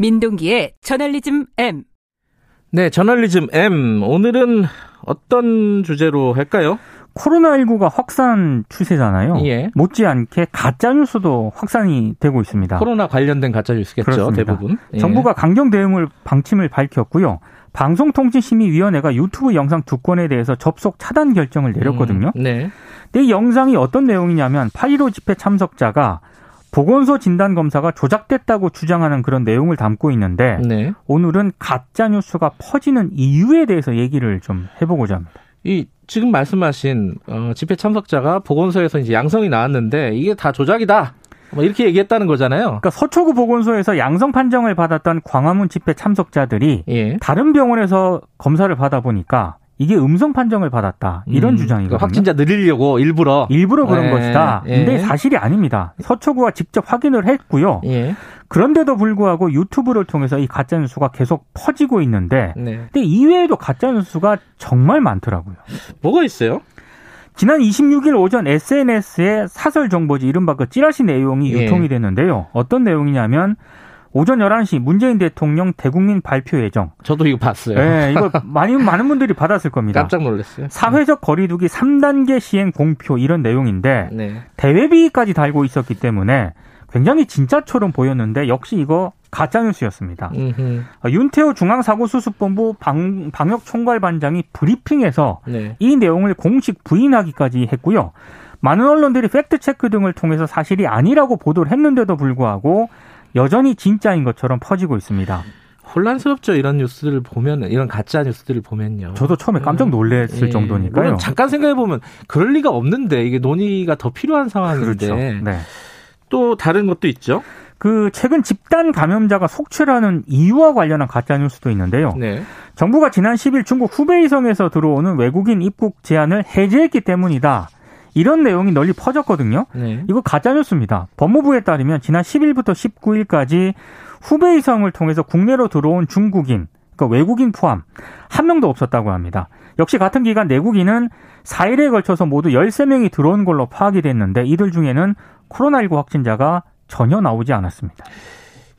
민동기의 저널리즘 M. 네, 저널리즘 M. 오늘은 어떤 주제로 할까요? 코로나19가 확산 추세잖아요. 예. 못지않게 가짜뉴스도 확산이 되고 있습니다. 코로나 관련된 가짜뉴스겠죠, 그렇습니다. 대부분. 예. 정부가 강경 대응을 방침을 밝혔고요. 방송통신심의위원회가 유튜브 영상 두 건에 대해서 접속 차단 결정을 내렸거든요. 음, 네. 근데 이 영상이 어떤 내용이냐면 8.15 집회 참석자가 보건소 진단 검사가 조작됐다고 주장하는 그런 내용을 담고 있는데 네. 오늘은 가짜 뉴스가 퍼지는 이유에 대해서 얘기를 좀 해보고자 합니다. 이 지금 말씀하신 어, 집회 참석자가 보건소에서 이제 양성이 나왔는데 이게 다 조작이다. 뭐 이렇게 얘기했다는 거잖아요. 그러니까 서초구 보건소에서 양성 판정을 받았던 광화문 집회 참석자들이 예. 다른 병원에서 검사를 받아 보니까 이게 음성 판정을 받았다 이런 음, 주장이거든요. 그러니까 확진자 늘리려고 일부러 일부러 그런 네, 것이다. 예. 근데 사실이 아닙니다. 서초구가 직접 확인을 했고요. 예. 그런데도 불구하고 유튜브를 통해서 이 가짜 뉴스가 계속 퍼지고 있는데, 네. 근데 이외에도 가짜 뉴스가 정말 많더라고요. 뭐가 있어요? 지난 26일 오전 SNS에 사설 정보지 이른바 그 찌라시 내용이 예. 유통이 됐는데요. 어떤 내용이냐면 오전 11시 문재인 대통령 대국민 발표 예정. 저도 이거 봤어요. 네, 이거 많이 많은 분들이 받았을 겁니다. 깜짝 놀랐어요. 사회적 거리두기 3단계 시행 공표 이런 내용인데 네. 대외비까지 달고 있었기 때문에 굉장히 진짜처럼 보였는데 역시 이거 가짜 뉴스였습니다. 어, 윤태호 중앙사고수습본부 방, 방역총괄반장이 브리핑에서 네. 이 내용을 공식 부인하기까지 했고요. 많은 언론들이 팩트체크 등을 통해서 사실이 아니라고 보도를 했는데도 불구하고 여전히 진짜인 것처럼 퍼지고 있습니다. 혼란스럽죠. 이런 뉴스들을 보면 이런 가짜 뉴스들을 보면요. 저도 처음에 깜짝 음. 놀랐을 예. 정도니까요. 잠깐 생각해 보면 그럴 리가 없는데 이게 논의가 더 필요한 상황인데 그렇죠. 네. 또 다른 것도 있죠. 그 최근 집단 감염자가 속출하는 이유와 관련한 가짜 뉴스도 있는데요. 네. 정부가 지난 10일 중국 후베이성에서 들어오는 외국인 입국 제한을 해제했기 때문이다. 이런 내용이 널리 퍼졌거든요. 네. 이거 가짜 뉴스입니다. 법무부에 따르면 지난 10일부터 19일까지 후베이성을 통해서 국내로 들어온 중국인, 그러니까 외국인 포함 한 명도 없었다고 합니다. 역시 같은 기간 내국인은 4일에 걸쳐서 모두 13명이 들어온 걸로 파악이 됐는데 이들 중에는 코로나19 확진자가 전혀 나오지 않았습니다.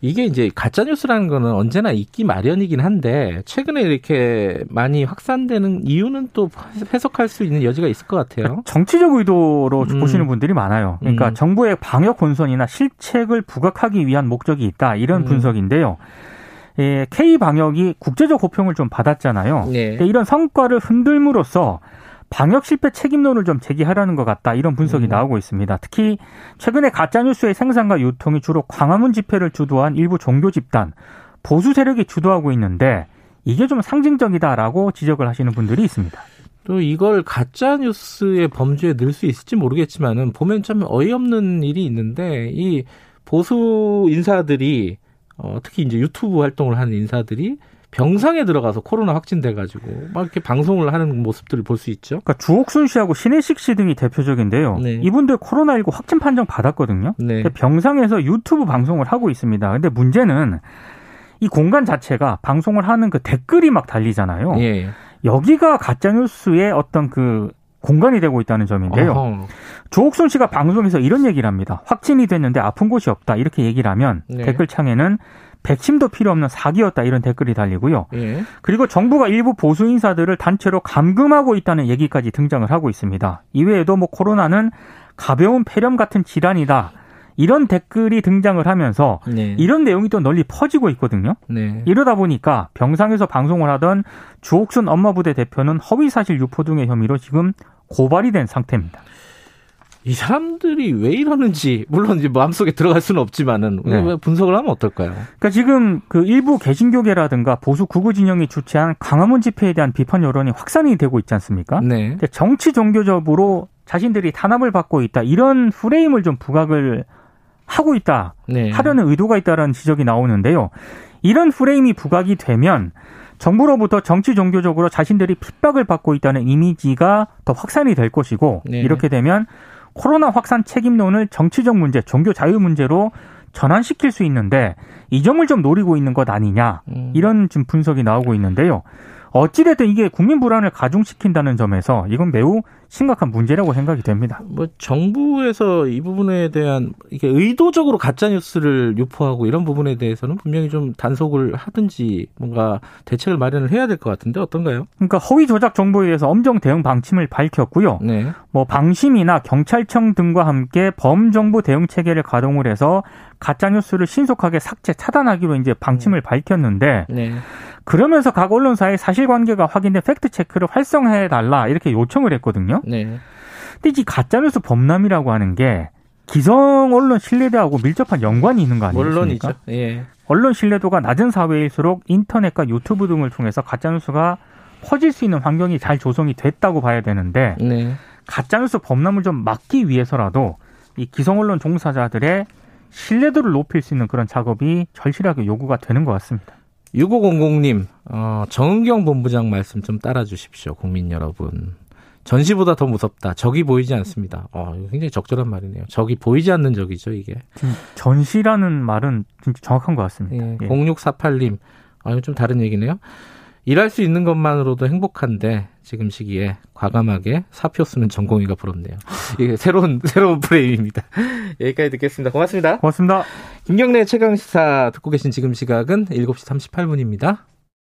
이게 이제 가짜 뉴스라는 거는 언제나 있기 마련이긴 한데 최근에 이렇게 많이 확산되는 이유는 또 해석할 수 있는 여지가 있을 것 같아요. 그러니까 정치적 의도로 음. 보시는 분들이 많아요. 그러니까 음. 정부의 방역 본선이나 실책을 부각하기 위한 목적이 있다 이런 음. 분석인데요. 예, K 방역이 국제적 호평을 좀 받았잖아요. 네. 이런 성과를 흔들므로써 방역 실패 책임론을 좀 제기하라는 것 같다 이런 분석이 음. 나오고 있습니다. 특히 최근에 가짜 뉴스의 생산과 유통이 주로 광화문 집회를 주도한 일부 종교 집단 보수 세력이 주도하고 있는데 이게 좀 상징적이다라고 지적을 하시는 분들이 있습니다. 또 이걸 가짜 뉴스의 범주에 넣을 수 있을지 모르겠지만은 보면 참 어이없는 일이 있는데 이 보수 인사들이 어, 특히 이제 유튜브 활동을 하는 인사들이 병상에 들어가서 코로나 확진돼가지고 막 이렇게 방송을 하는 모습들을 볼 수 있죠. 그러니까 주옥순 씨하고 신혜식 씨 등이 대표적인데요. 네. 이분들 코로나19 확진 판정 받았거든요. 네. 병상에서 유튜브 방송을 하고 있습니다. 근데 문제는 이 공간 자체가 방송을 하는 그 댓글이 막 달리잖아요. 예. 여기가 가짜뉴스의 어떤 그 공간이 되고 있다는 점인데요. 어허. 조옥순 씨가 방송에서 이런 얘기를 합니다. 확진이 됐는데 아픈 곳이 없다. 이렇게 얘기를 하면 네. 댓글창에는 백신도 필요 없는 사기였다 이런 댓글이 달리고요. 예. 그리고 정부가 일부 보수 인사들을 단체로 감금하고 있다는 얘기까지 등장을 하고 있습니다. 이외에도 뭐 코로나는 가벼운 폐렴 같은 질환이다. 이런 댓글이 등장을 하면서 네. 이런 내용이 또 널리 퍼지고 있거든요. 네. 이러다 보니까 병상에서 방송을 하던 주옥순 엄마부대 대표는 허위사실 유포 등의 혐의로 지금 고발이 된 상태입니다. 이 사람들이 왜 이러는지 물론 이제 마음속에 들어갈 수는 없지만은 네. 분석을 하면 어떨까요? 그러니까 지금 그 일부 개신교계라든가 보수 구구 진영이 주최한 광화문 집회에 대한 비판 여론이 확산이 되고 있지 않습니까? 네. 정치 종교적으로 자신들이 탄압을 받고 있다 이런 프레임을 좀 부각을 하고 있다 네. 하려는 의도가 있다라는 지적이 나오는데요. 이런 프레임이 부각이 되면 정부로부터 정치 종교적으로 자신들이 핍박을 받고 있다는 이미지가 더 확산이 될 것이고 네. 이렇게 되면 코로나 확산 책임론을 정치적 문제, 종교 자유 문제로 전환시킬 수 있는데 이 점을 좀 노리고 있는 것 아니냐 음. 이런 지금 분석이 나오고 있는데요. 어찌됐든 이게 국민 불안을 가중시킨다는 점에서 이건 매우 심각한 문제라고 생각이 됩니다. 뭐 정부에서 이 부분에 대한 이게 의도적으로 가짜 뉴스를 유포하고 이런 부분에 대해서는 분명히 좀 단속을 하든지 뭔가 대책을 마련을 해야 될 것 같은데 어떤가요? 그러니까 허위 조작 정보에 대해서 엄정 대응 방침을 밝혔고요. 네. 뭐 방심위나 경찰청 등과 함께 범정부 대응 체계를 가동을 해서 가짜 뉴스를 신속하게 삭제 차단하기로 이제 방침을 네. 밝혔는데 네. 그러면서 각 언론사의 사실관계가 확인된 팩트 체크를 활성화해 달라 이렇게 요청을 했거든요. 네. 근데 이 가짜뉴스 범람이라고 하는 게 기성 언론 신뢰도하고 밀접한 연관이 있는 거 아니겠습니까? 물론이죠. 예. 언론 신뢰도가 낮은 사회일수록 인터넷과 유튜브 등을 통해서 가짜뉴스가 퍼질 수 있는 환경이 잘 조성이 됐다고 봐야 되는데 네. 가짜뉴스 범람을 좀 막기 위해서라도 이 기성 언론 종사자들의 신뢰도를 높일 수 있는 그런 작업이 절실하게 요구가 되는 것 같습니다. 6500님, 어, 정은경 본부장 말씀 좀 따라 주십시오, 국민 여러분. 전시보다 더 무섭다. 적이 보이지 않습니다. 어, 굉장히 적절한 말이네요. 적이 보이지 않는 적이죠, 이게. 전시라는 말은 진짜 정확한 것 같습니다. 예, 예. 0648님, 아, 이거 좀 다른 얘기네요. 일할 수 있는 것만으로도 행복한데 지금 시기에 과감하게 사표 쓰는 전공의가 부럽네요. 이게 새로운 새로운 프레임입니다. 여기까지 듣겠습니다. 고맙습니다. 고맙습니다. 김경래 최강 시사 듣고 계신 지금 시각은 7시 38분입니다.